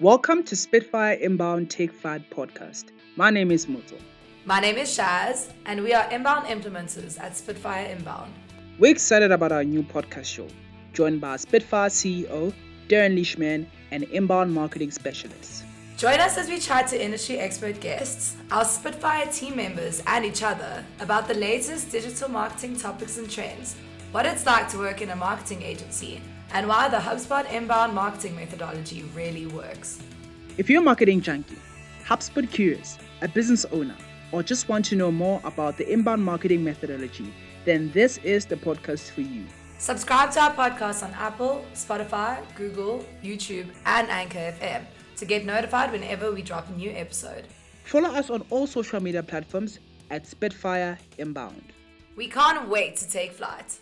Welcome to Spitfire Inbound Take Flight podcast. My name is Moto. My name is Shaz, and we are inbound implementers at Spitfire Inbound. We're excited about our new podcast show, joined by Spitfire CEO Darren Leishman and inbound marketing specialists. Join us as we chat to industry expert guests, our Spitfire team members, and each other about the latest digital marketing topics and trends, what it's like to work in a marketing agency, and why the HubSpot inbound marketing methodology really works. If you're a marketing junkie, HubSpot curious, a business owner, or just want to know more about the inbound marketing methodology, then this is the podcast for you. Subscribe to our podcast on Apple, Spotify, Google, YouTube, and Anchor FM to get notified whenever we drop a new episode. Follow us on all social media platforms at Spitfire Inbound. We can't wait to take flight.